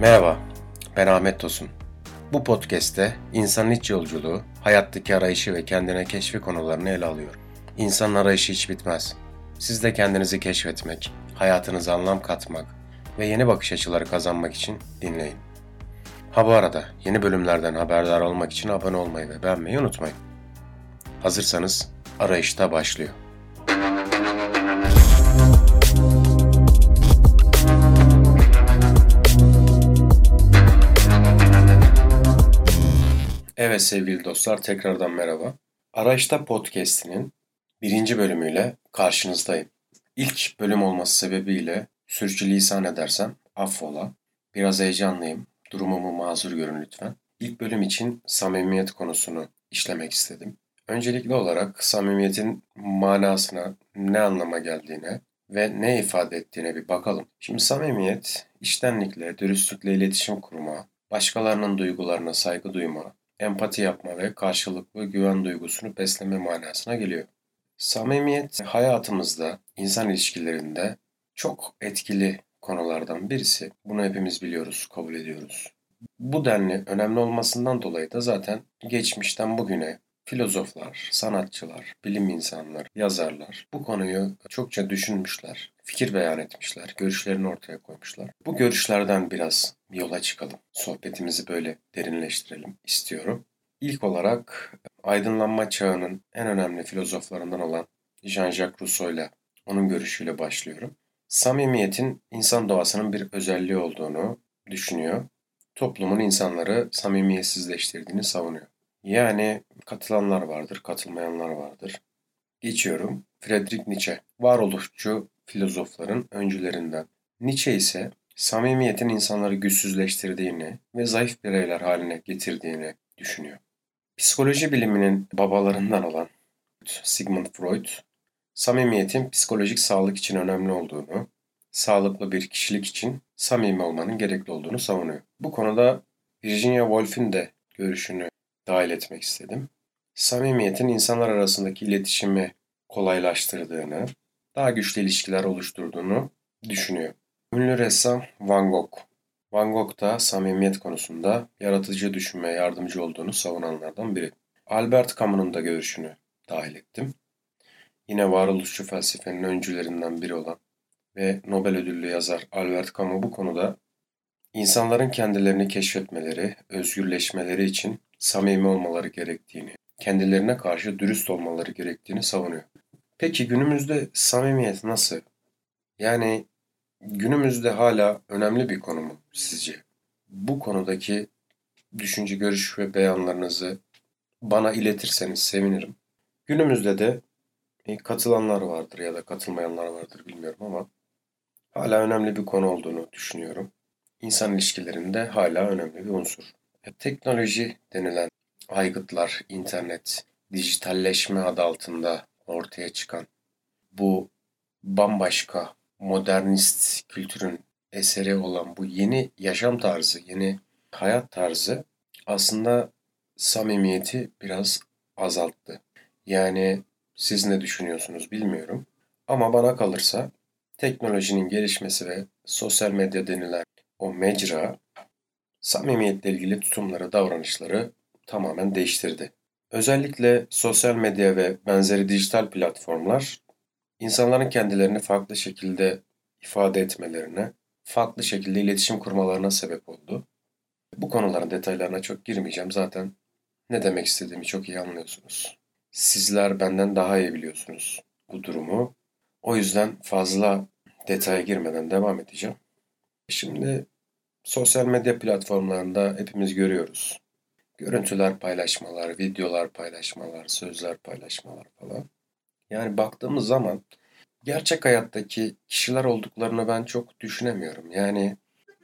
Merhaba, ben Ahmet Tosun. Bu podcast'te insanın iç yolculuğu, hayattaki arayışı ve kendine keşfi konularını ele alıyorum. İnsanın arayışı hiç bitmez. Siz de kendinizi keşfetmek, hayatınıza anlam katmak ve yeni bakış açıları kazanmak için dinleyin. Ha bu arada yeni bölümlerden haberdar olmak için abone olmayı ve beğenmeyi unutmayın. Hazırsanız arayışta başlıyor. Evet sevgili dostlar tekrardan merhaba. Arayışta Podcast'inin birinci bölümüyle karşınızdayım. İlk bölüm olması sebebiyle sürçülisan edersem affola. Biraz heyecanlıyım. Durumumu mazur görün lütfen. İlk bölüm için samimiyet konusunu işlemek istedim. Öncelikli olarak samimiyetin manasına, ne anlama geldiğine ve ne ifade ettiğine bir bakalım. Şimdi samimiyet, iştenlikle, dürüstlükle iletişim kurma, başkalarının duygularına saygı duyma, empati yapma ve karşılıklı güven duygusunu besleme manasına geliyor. Samimiyet hayatımızda, insan ilişkilerinde çok etkili konulardan birisi. Bunu hepimiz biliyoruz, kabul ediyoruz. Bu denli önemli olmasından dolayı da zaten geçmişten bugüne filozoflar, sanatçılar, bilim insanları, yazarlar bu konuyu çokça düşünmüşler, fikir beyan etmişler, görüşlerini ortaya koymuşlar. Bu görüşlerden biraz yola çıkalım. Sohbetimizi böyle derinleştirelim istiyorum. İlk olarak aydınlanma çağının en önemli filozoflarından olan Jean-Jacques Rousseau ile onun görüşüyle başlıyorum. Samimiyetin insan doğasının bir özelliği olduğunu düşünüyor. Toplumun insanları samimiyetsizleştirdiğini savunuyor. Yani katılanlar vardır, katılmayanlar vardır. Geçiyorum. Friedrich Nietzsche, varoluşçu filozofların öncülerinden. Nietzsche ise samimiyetin insanları güçsüzleştirdiğini ve zayıf bireyler haline getirdiğini düşünüyor. Psikoloji biliminin babalarından olan Sigmund Freud, samimiyetin psikolojik sağlık için önemli olduğunu, sağlıklı bir kişilik için samimi olmanın gerekli olduğunu savunuyor. Bu konuda Virginia Woolf'in de görüşünü dahil etmek istedim. Samimiyetin insanlar arasındaki iletişimi kolaylaştırdığını, daha güçlü ilişkiler oluşturduğunu düşünüyor. Ünlü ressam Van Gogh. Van Gogh da samimiyet konusunda yaratıcı düşünmeye yardımcı olduğunu savunanlardan biri. Albert Camus'un da görüşünü dahil ettim. Yine varoluşçu felsefenin öncülerinden biri olan ve Nobel ödüllü yazar Albert Camus bu konuda insanların kendilerini keşfetmeleri, özgürleşmeleri için samimi olmaları gerektiğini, kendilerine karşı dürüst olmaları gerektiğini savunuyor. Peki günümüzde samimiyet nasıl? Yani günümüzde hala önemli bir konu mu sizce? Bu konudaki düşünce, görüş ve beyanlarınızı bana iletirseniz sevinirim. Günümüzde de e, katılanlar vardır ya da katılmayanlar vardır bilmiyorum ama hala önemli bir konu olduğunu düşünüyorum. İnsan ilişkilerinde hala önemli bir unsur. E, teknoloji denilen aygıtlar, internet, dijitalleşme adı altında ortaya çıkan bu bambaşka modernist kültürün eseri olan bu yeni yaşam tarzı, yeni hayat tarzı aslında samimiyeti biraz azalttı. Yani siz ne düşünüyorsunuz bilmiyorum. Ama bana kalırsa teknolojinin gelişmesi ve sosyal medya denilen o mecra samimiyetle ilgili tutumları, davranışları tamamen değiştirdi. Özellikle sosyal medya ve benzeri dijital platformlar insanların kendilerini farklı şekilde ifade etmelerine, farklı şekilde iletişim kurmalarına sebep oldu. Bu konuların detaylarına çok girmeyeceğim. Zaten ne demek istediğimi çok iyi anlıyorsunuz. Sizler benden daha iyi biliyorsunuz bu durumu. O yüzden fazla detaya girmeden devam edeceğim. Şimdi sosyal medya platformlarında hepimiz görüyoruz. Görüntüler paylaşmalar, videolar paylaşmalar, sözler paylaşmalar falan. Yani baktığımız zaman gerçek hayattaki kişiler olduklarını ben çok düşünemiyorum. Yani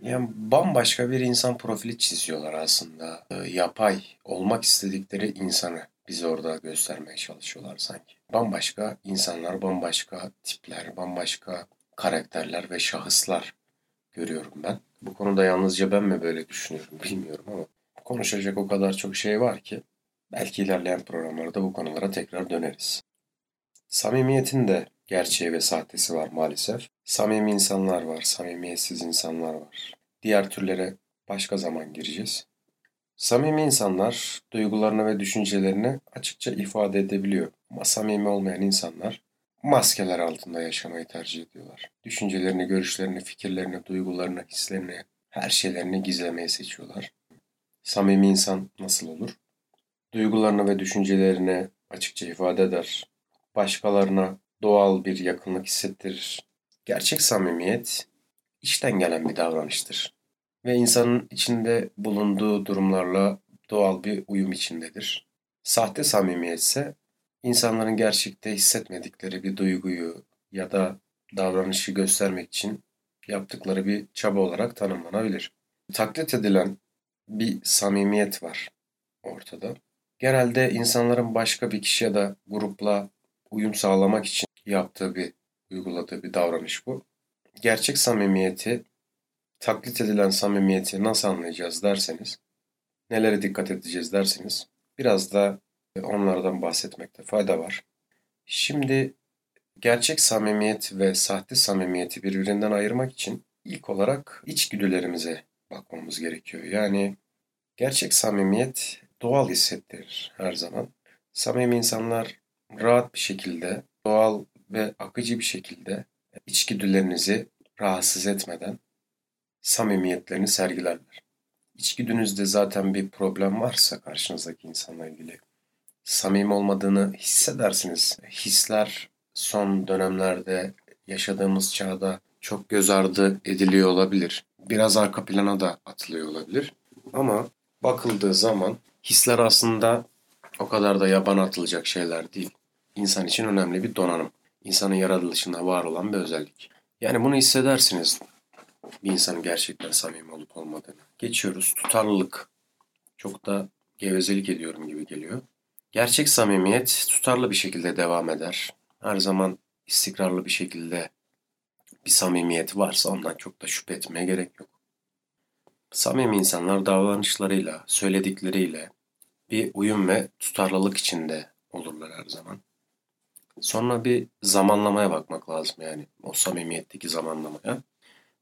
yani bambaşka bir insan profili çiziyorlar aslında. E, yapay olmak istedikleri insanı bize orada göstermeye çalışıyorlar sanki. Bambaşka insanlar, bambaşka tipler, bambaşka karakterler ve şahıslar görüyorum ben. Bu konuda yalnızca ben mi böyle düşünüyorum bilmiyorum ama konuşacak o kadar çok şey var ki belki ilerleyen programlarda bu konulara tekrar döneriz. Samimiyetin de gerçeği ve sahtesi var maalesef. Samimi insanlar var, samimiyetsiz insanlar var. Diğer türlere başka zaman gireceğiz. Samimi insanlar duygularını ve düşüncelerini açıkça ifade edebiliyor. Ama samimi olmayan insanlar maskeler altında yaşamayı tercih ediyorlar. Düşüncelerini, görüşlerini, fikirlerini, duygularını, hislerini, her şeylerini gizlemeyi seçiyorlar. Samimi insan nasıl olur? Duygularını ve düşüncelerini açıkça ifade eder. Başkalarına doğal bir yakınlık hissettirir. Gerçek samimiyet içten gelen bir davranıştır. Ve insanın içinde bulunduğu durumlarla doğal bir uyum içindedir. Sahte samimiyet ise insanların gerçekte hissetmedikleri bir duyguyu ya da davranışı göstermek için yaptıkları bir çaba olarak tanımlanabilir. Taklit edilen bir samimiyet var ortada. Genelde insanların başka bir kişi ya da grupla uyum sağlamak için yaptığı bir, uyguladığı bir davranış bu. Gerçek samimiyeti, taklit edilen samimiyeti nasıl anlayacağız derseniz, nelere dikkat edeceğiz derseniz, biraz da onlardan bahsetmekte fayda var. Şimdi gerçek samimiyet ve sahte samimiyeti birbirinden ayırmak için ilk olarak içgüdülerimize bakmamız gerekiyor. Yani gerçek samimiyet doğal hissettirir her zaman. Samimi insanlar rahat bir şekilde, doğal ve akıcı bir şekilde içgüdülerinizi rahatsız etmeden samimiyetlerini sergilerler. İçgüdünüzde zaten bir problem varsa karşınızdaki insanla ilgili samimi olmadığını hissedersiniz. Hisler son dönemlerde yaşadığımız çağda çok göz ardı ediliyor olabilir. Biraz arka plana da atılıyor olabilir. Ama bakıldığı zaman hisler aslında o kadar da yaban atılacak şeyler değil. İnsan için önemli bir donanım. İnsanın yaratılışında var olan bir özellik. Yani bunu hissedersiniz bir insanın gerçekten samimi olup olmadığını. Geçiyoruz. Tutarlılık. Çok da gevezelik ediyorum gibi geliyor. Gerçek samimiyet tutarlı bir şekilde devam eder. Her zaman istikrarlı bir şekilde bir samimiyet varsa ondan çok da şüphe etmeye gerek yok. Samimi insanlar davranışlarıyla, söyledikleriyle bir uyum ve tutarlılık içinde olurlar her zaman. Sonra bir zamanlamaya bakmak lazım yani o samimiyetteki zamanlamaya.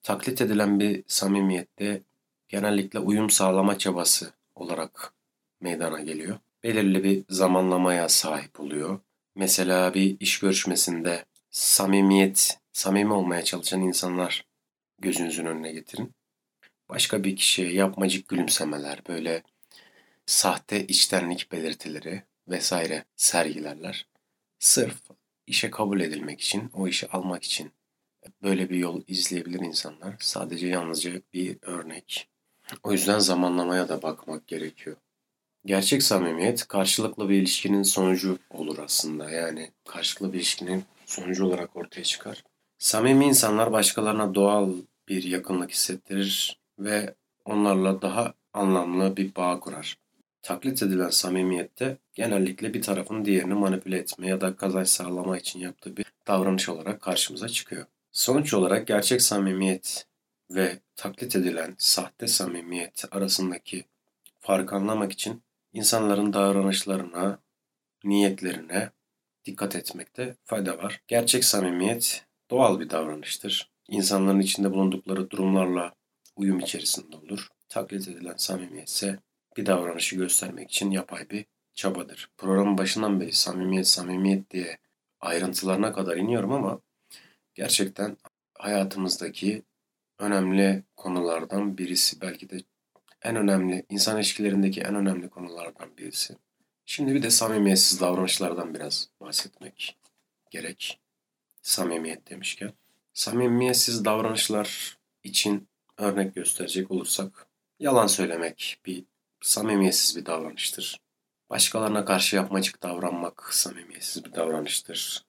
Taklit edilen bir samimiyette genellikle uyum sağlama çabası olarak meydana geliyor. Belirli bir zamanlamaya sahip oluyor. Mesela bir iş görüşmesinde samimiyet, samimi olmaya çalışan insanlar gözünüzün önüne getirin. Başka bir kişiye yapmacık gülümsemeler, böyle sahte içtenlik belirtileri vesaire sergilerler. Sırf işe kabul edilmek için, o işi almak için böyle bir yol izleyebilir insanlar. Sadece yalnızca bir örnek. O yüzden zamanlamaya da bakmak gerekiyor. Gerçek samimiyet karşılıklı bir ilişkinin sonucu olur aslında. Yani karşılıklı bir ilişkinin sonucu olarak ortaya çıkar. Samimi insanlar başkalarına doğal bir yakınlık hissettirir ve onlarla daha anlamlı bir bağ kurar. Taklit edilen samimiyette genellikle bir tarafın diğerini manipüle etme ya da kazanç sağlama için yaptığı bir davranış olarak karşımıza çıkıyor. Sonuç olarak gerçek samimiyet ve taklit edilen sahte samimiyet arasındaki farkı anlamak için insanların davranışlarına, niyetlerine dikkat etmekte fayda var. Gerçek samimiyet doğal bir davranıştır. İnsanların içinde bulundukları durumlarla uyum içerisinde olur. Taklit edilen samimiyet ise bir davranışı göstermek için yapay bir çabadır. Programın başından beri samimiyet samimiyet diye ayrıntılarına kadar iniyorum ama gerçekten hayatımızdaki önemli konulardan birisi belki de en önemli insan ilişkilerindeki en önemli konulardan birisi. Şimdi bir de samimiyetsiz davranışlardan biraz bahsetmek gerek. Samimiyet demişken. Samimiyetsiz davranışlar için örnek gösterecek olursak yalan söylemek bir samimiyetsiz bir davranıştır. Başkalarına karşı yapmacık davranmak samimiyetsiz bir davranıştır.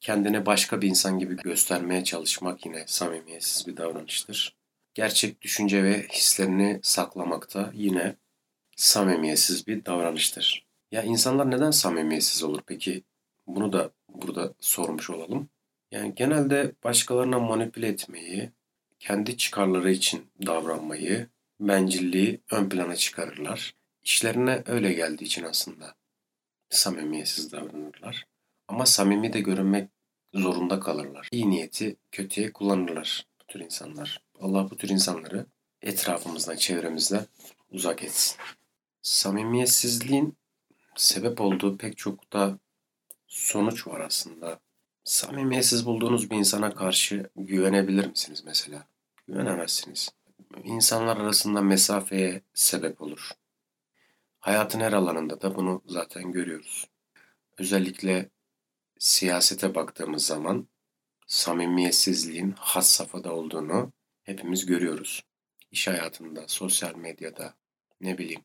Kendine başka bir insan gibi göstermeye çalışmak yine samimiyetsiz bir davranıştır. Gerçek düşünce ve hislerini saklamakta yine samimiyetsiz bir davranıştır. Ya insanlar neden samimiyetsiz olur peki? Bunu da burada sormuş olalım. Yani genelde başkalarına manipüle etmeyi, kendi çıkarları için davranmayı, bencilliği ön plana çıkarırlar. İşlerine öyle geldiği için aslında samimiyetsiz davranırlar. Ama samimi de görünmek zorunda kalırlar. İyi niyeti kötüye kullanırlar bu tür insanlar. Allah bu tür insanları etrafımızdan, çevremizden uzak etsin. Samimiyetsizliğin sebep olduğu pek çok da sonuç var aslında. Samimiyetsiz bulduğunuz bir insana karşı güvenebilir misiniz mesela? Güvenemezsiniz. İnsanlar arasında mesafeye sebep olur. Hayatın her alanında da bunu zaten görüyoruz. Özellikle siyasete baktığımız zaman samimiyetsizliğin has safhada olduğunu hepimiz görüyoruz. İş hayatında, sosyal medyada, ne bileyim.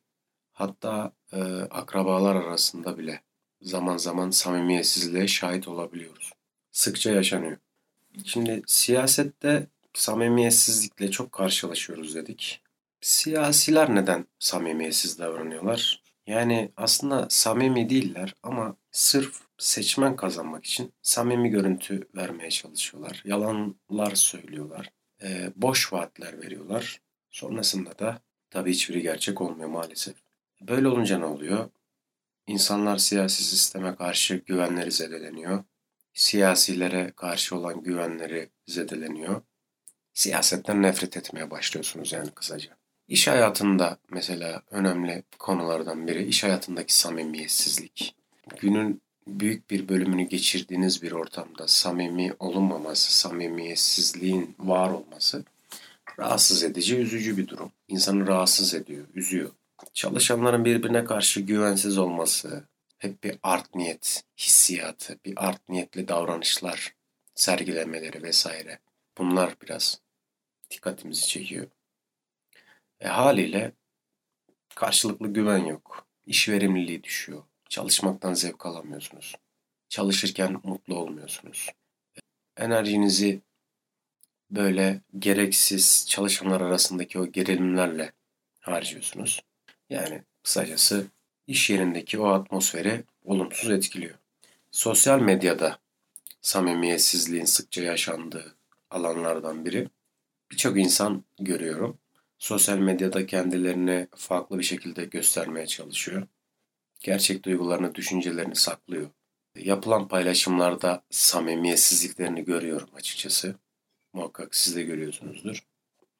Hatta e, akrabalar arasında bile zaman zaman samimiyetsizliğe şahit olabiliyoruz. Sıkça yaşanıyor. Şimdi siyasette samimiyetsizlikle çok karşılaşıyoruz dedik. Siyasiler neden samimiyetsiz davranıyorlar? Yani aslında samimi değiller ama sırf seçmen kazanmak için samimi görüntü vermeye çalışıyorlar. Yalanlar söylüyorlar. E, boş vaatler veriyorlar. Sonrasında da tabii hiçbiri gerçek olmuyor maalesef. Böyle olunca ne oluyor? İnsanlar siyasi sisteme karşı güvenleri zedeleniyor. Siyasilere karşı olan güvenleri zedeleniyor. Siyasetten nefret etmeye başlıyorsunuz yani kısaca. İş hayatında mesela önemli konulardan biri iş hayatındaki samimiyetsizlik. Günün büyük bir bölümünü geçirdiğiniz bir ortamda samimi olunmaması, samimiyetsizliğin var olması rahatsız edici, üzücü bir durum. İnsanı rahatsız ediyor, üzüyor. Çalışanların birbirine karşı güvensiz olması, hep bir art niyet hissiyatı, bir art niyetli davranışlar sergilemeleri vesaire. Bunlar biraz dikkatimizi çekiyor. E haliyle karşılıklı güven yok. İş verimliliği düşüyor. Çalışmaktan zevk alamıyorsunuz. Çalışırken mutlu olmuyorsunuz. Enerjinizi böyle gereksiz çalışanlar arasındaki o gerilimlerle harcıyorsunuz. Yani kısacası iş yerindeki o atmosferi olumsuz etkiliyor. Sosyal medyada samimiyetsizliğin sıkça yaşandığı alanlardan biri. Birçok insan görüyorum. Sosyal medyada kendilerini farklı bir şekilde göstermeye çalışıyor. Gerçek duygularını, düşüncelerini saklıyor. Yapılan paylaşımlarda samimiyetsizliklerini görüyorum açıkçası. Muhakkak siz de görüyorsunuzdur.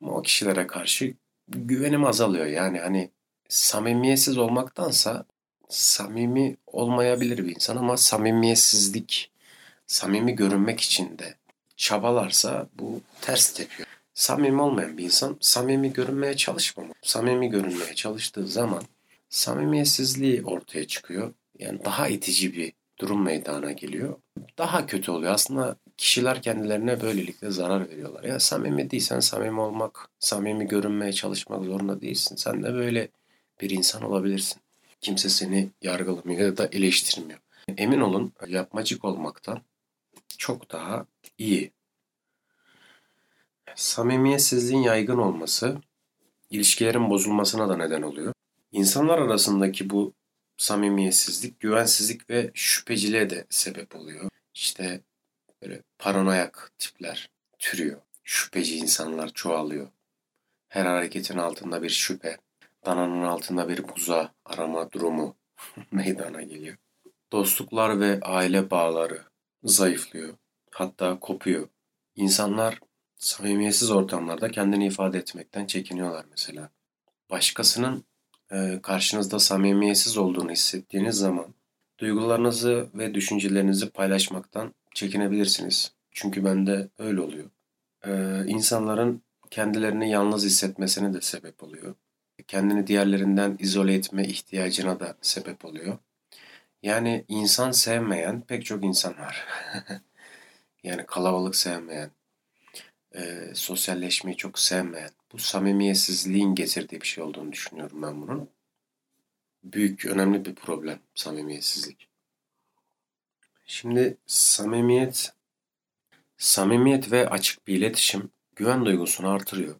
Ama o kişilere karşı güvenim azalıyor. Yani hani samimiyetsiz olmaktansa samimi olmayabilir bir insan ama samimiyetsizlik, samimi görünmek için de çabalarsa bu ters tepiyor. Samimi olmayan bir insan samimi görünmeye çalışmamalı. Samimi görünmeye çalıştığı zaman samimiyetsizliği ortaya çıkıyor. Yani daha itici bir durum meydana geliyor. Daha kötü oluyor. Aslında kişiler kendilerine böylelikle zarar veriyorlar. Ya samimi değilsen samimi olmak, samimi görünmeye çalışmak zorunda değilsin. Sen de böyle bir insan olabilirsin. Kimse seni yargılamıyor ya da eleştirmiyor. Emin olun yapmacık olmaktan çok daha iyi. Samimiyetsizliğin yaygın olması ilişkilerin bozulmasına da neden oluyor. İnsanlar arasındaki bu samimiyetsizlik, güvensizlik ve şüpheciliğe de sebep oluyor. İşte böyle paranoyak tipler türüyor. Şüpheci insanlar çoğalıyor. Her hareketin altında bir şüphe, dananın altında bir buza arama durumu meydana geliyor. Dostluklar ve aile bağları zayıflıyor. Hatta kopuyor. İnsanlar samimiyetsiz ortamlarda kendini ifade etmekten çekiniyorlar mesela. Başkasının e, karşınızda samimiyetsiz olduğunu hissettiğiniz zaman duygularınızı ve düşüncelerinizi paylaşmaktan çekinebilirsiniz. Çünkü bende öyle oluyor. E, insanların kendilerini yalnız hissetmesine de sebep oluyor. Kendini diğerlerinden izole etme ihtiyacına da sebep oluyor. Yani insan sevmeyen pek çok insan var. yani kalabalık sevmeyen, e, sosyalleşmeyi çok sevmeyen, bu samimiyetsizliğin getirdiği bir şey olduğunu düşünüyorum ben bunun. Büyük, önemli bir problem samimiyetsizlik. Şimdi samimiyet, samimiyet ve açık bir iletişim güven duygusunu artırıyor.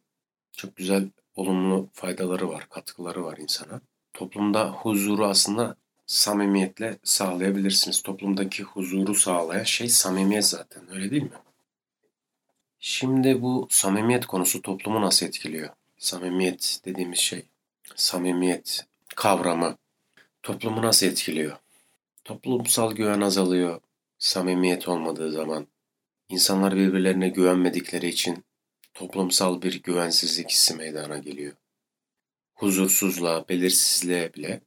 Çok güzel olumlu faydaları var, katkıları var insana. Toplumda huzuru aslında samimiyetle sağlayabilirsiniz. Toplumdaki huzuru sağlayan şey samimiyet zaten öyle değil mi? Şimdi bu samimiyet konusu toplumu nasıl etkiliyor? Samimiyet dediğimiz şey, samimiyet kavramı toplumu nasıl etkiliyor? Toplumsal güven azalıyor samimiyet olmadığı zaman. İnsanlar birbirlerine güvenmedikleri için toplumsal bir güvensizlik hissi meydana geliyor. Huzursuzluğa, belirsizliğe bile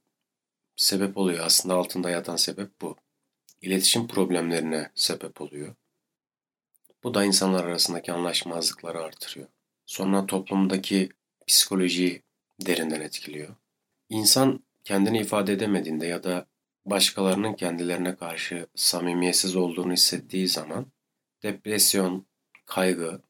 sebep oluyor. Aslında altında yatan sebep bu. İletişim problemlerine sebep oluyor. Bu da insanlar arasındaki anlaşmazlıkları artırıyor. Sonra toplumdaki psikolojiyi derinden etkiliyor. İnsan kendini ifade edemediğinde ya da başkalarının kendilerine karşı samimiyetsiz olduğunu hissettiği zaman depresyon, kaygı,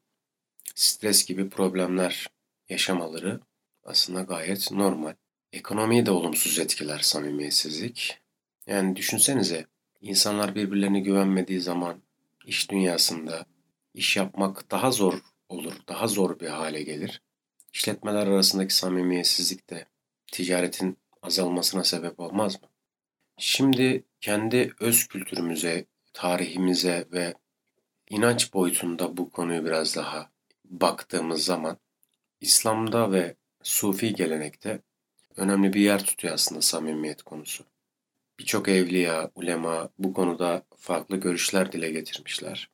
stres gibi problemler yaşamaları aslında gayet normal. Ekonomiyi de olumsuz etkiler samimiyetsizlik. Yani düşünsenize insanlar birbirlerine güvenmediği zaman iş dünyasında iş yapmak daha zor olur, daha zor bir hale gelir. İşletmeler arasındaki samimiyetsizlik de ticaretin azalmasına sebep olmaz mı? Şimdi kendi öz kültürümüze, tarihimize ve inanç boyutunda bu konuyu biraz daha baktığımız zaman İslam'da ve Sufi gelenekte önemli bir yer tutuyor aslında samimiyet konusu. Birçok evliya, ulema bu konuda farklı görüşler dile getirmişler.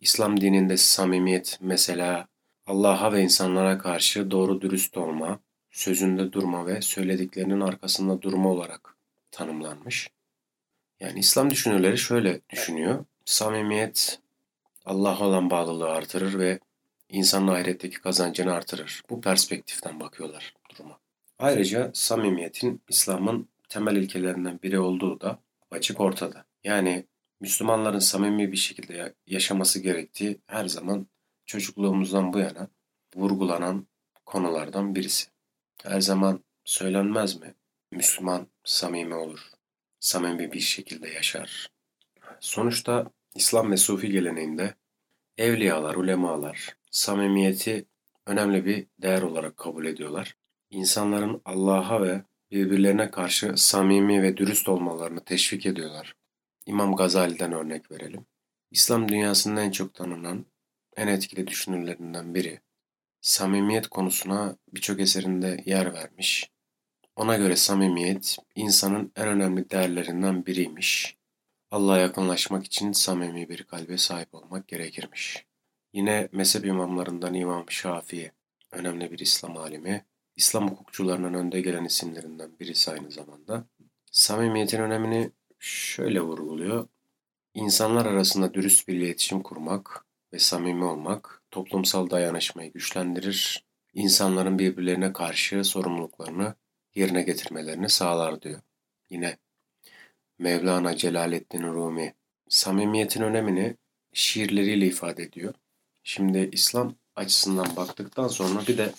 İslam dininde samimiyet mesela Allah'a ve insanlara karşı doğru dürüst olma, sözünde durma ve söylediklerinin arkasında durma olarak tanımlanmış. Yani İslam düşünürleri şöyle düşünüyor. Samimiyet Allah'a olan bağlılığı artırır ve insanın ahiretteki kazancını artırır. Bu perspektiften bakıyorlar duruma. Ayrıca samimiyetin İslam'ın temel ilkelerinden biri olduğu da açık ortada. Yani Müslümanların samimi bir şekilde yaşaması gerektiği her zaman çocukluğumuzdan bu yana vurgulanan konulardan birisi. Her zaman söylenmez mi? Müslüman samimi olur. Samimi bir şekilde yaşar. Sonuçta İslam ve Sufi geleneğinde evliyalar, ulemalar samimiyeti önemli bir değer olarak kabul ediyorlar. İnsanların Allah'a ve birbirlerine karşı samimi ve dürüst olmalarını teşvik ediyorlar. İmam Gazali'den örnek verelim. İslam dünyasının en çok tanınan, en etkili düşünürlerinden biri. Samimiyet konusuna birçok eserinde yer vermiş. Ona göre samimiyet insanın en önemli değerlerinden biriymiş. Allah'a yakınlaşmak için samimi bir kalbe sahip olmak gerekirmiş. Yine mezhep imamlarından İmam Şafii, önemli bir İslam alimi, İslam hukukçularının önde gelen isimlerinden birisi aynı zamanda. Samimiyetin önemini şöyle vurguluyor. İnsanlar arasında dürüst bir iletişim kurmak ve samimi olmak toplumsal dayanışmayı güçlendirir, insanların birbirlerine karşı sorumluluklarını yerine getirmelerini sağlar diyor. Yine Mevlana Celaleddin Rumi samimiyetin önemini şiirleriyle ifade ediyor. Şimdi İslam açısından baktıktan sonra bir de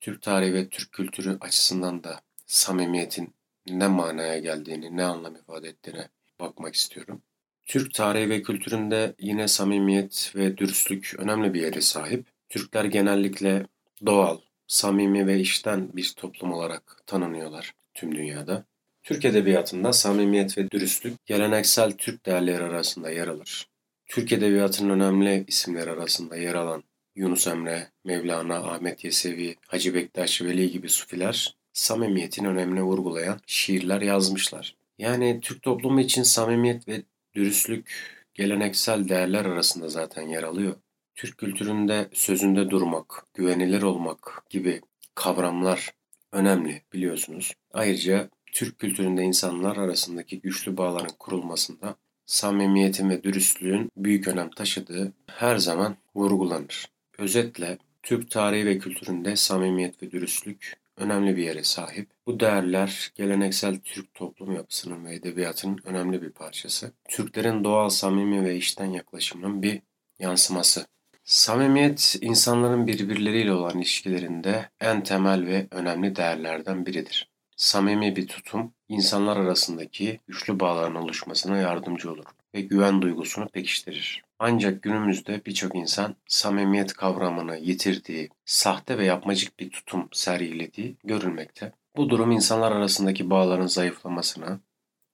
Türk tarihi ve Türk kültürü açısından da samimiyetin ne manaya geldiğini, ne anlam ifade ettiğine bakmak istiyorum. Türk tarihi ve kültüründe yine samimiyet ve dürüstlük önemli bir yere sahip. Türkler genellikle doğal, samimi ve işten bir toplum olarak tanınıyorlar tüm dünyada. Türk edebiyatında samimiyet ve dürüstlük geleneksel Türk değerleri arasında yer alır. Türk Edebiyatı'nın önemli isimleri arasında yer alan Yunus Emre, Mevlana, Ahmet Yesevi, Hacı Bektaş Veli gibi sufiler samimiyetin önemini vurgulayan şiirler yazmışlar. Yani Türk toplumu için samimiyet ve dürüstlük geleneksel değerler arasında zaten yer alıyor. Türk kültüründe sözünde durmak, güvenilir olmak gibi kavramlar önemli biliyorsunuz. Ayrıca Türk kültüründe insanlar arasındaki güçlü bağların kurulmasında samimiyetin ve dürüstlüğün büyük önem taşıdığı her zaman vurgulanır. Özetle Türk tarihi ve kültüründe samimiyet ve dürüstlük önemli bir yere sahip. Bu değerler geleneksel Türk toplum yapısının ve edebiyatının önemli bir parçası. Türklerin doğal, samimi ve içten yaklaşımının bir yansıması. Samimiyet insanların birbirleriyle olan ilişkilerinde en temel ve önemli değerlerden biridir. Samimi bir tutum insanlar arasındaki güçlü bağların oluşmasına yardımcı olur ve güven duygusunu pekiştirir. Ancak günümüzde birçok insan samimiyet kavramını yitirdiği, sahte ve yapmacık bir tutum sergilediği görülmekte. Bu durum insanlar arasındaki bağların zayıflamasına,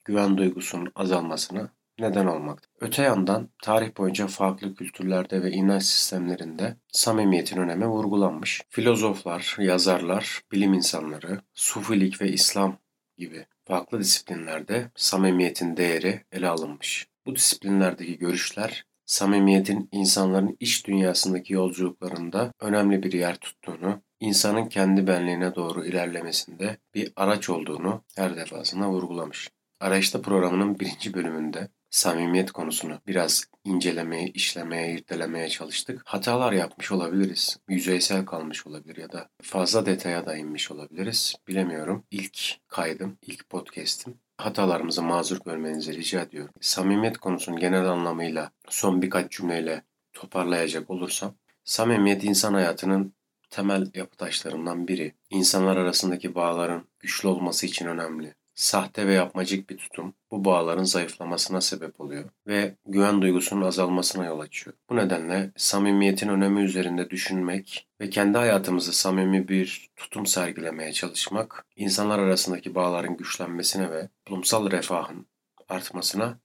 güven duygusunun azalmasına neden olmakta. Öte yandan tarih boyunca farklı kültürlerde ve inanç sistemlerinde samimiyetin önemi vurgulanmış. Filozoflar, yazarlar, bilim insanları, sufilik ve İslam gibi farklı disiplinlerde samimiyetin değeri ele alınmış. Bu disiplinlerdeki görüşler samimiyetin insanların iç dünyasındaki yolculuklarında önemli bir yer tuttuğunu, insanın kendi benliğine doğru ilerlemesinde bir araç olduğunu her defasında vurgulamış. Arayışta programının birinci bölümünde samimiyet konusunu biraz incelemeye, işlemeye, irdelemeye çalıştık. Hatalar yapmış olabiliriz. Yüzeysel kalmış olabilir ya da fazla detaya da inmiş olabiliriz. Bilemiyorum. İlk kaydım, ilk podcast'im. Hatalarımızı mazur görmenizi rica ediyorum. Samimiyet konusunun genel anlamıyla son birkaç cümleyle toparlayacak olursam, samimiyet insan hayatının temel yapı taşlarından biri. İnsanlar arasındaki bağların güçlü olması için önemli sahte ve yapmacık bir tutum bu bağların zayıflamasına sebep oluyor ve güven duygusunun azalmasına yol açıyor. Bu nedenle samimiyetin önemi üzerinde düşünmek ve kendi hayatımızda samimi bir tutum sergilemeye çalışmak insanlar arasındaki bağların güçlenmesine ve toplumsal refahın artmasına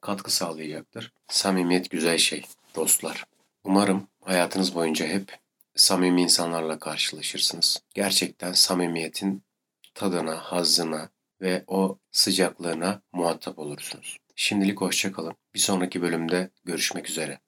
katkı sağlayacaktır. Samimiyet güzel şey dostlar. Umarım hayatınız boyunca hep samimi insanlarla karşılaşırsınız. Gerçekten samimiyetin tadına, hazzına, ve o sıcaklığına muhatap olursunuz. Şimdilik hoşçakalın. Bir sonraki bölümde görüşmek üzere.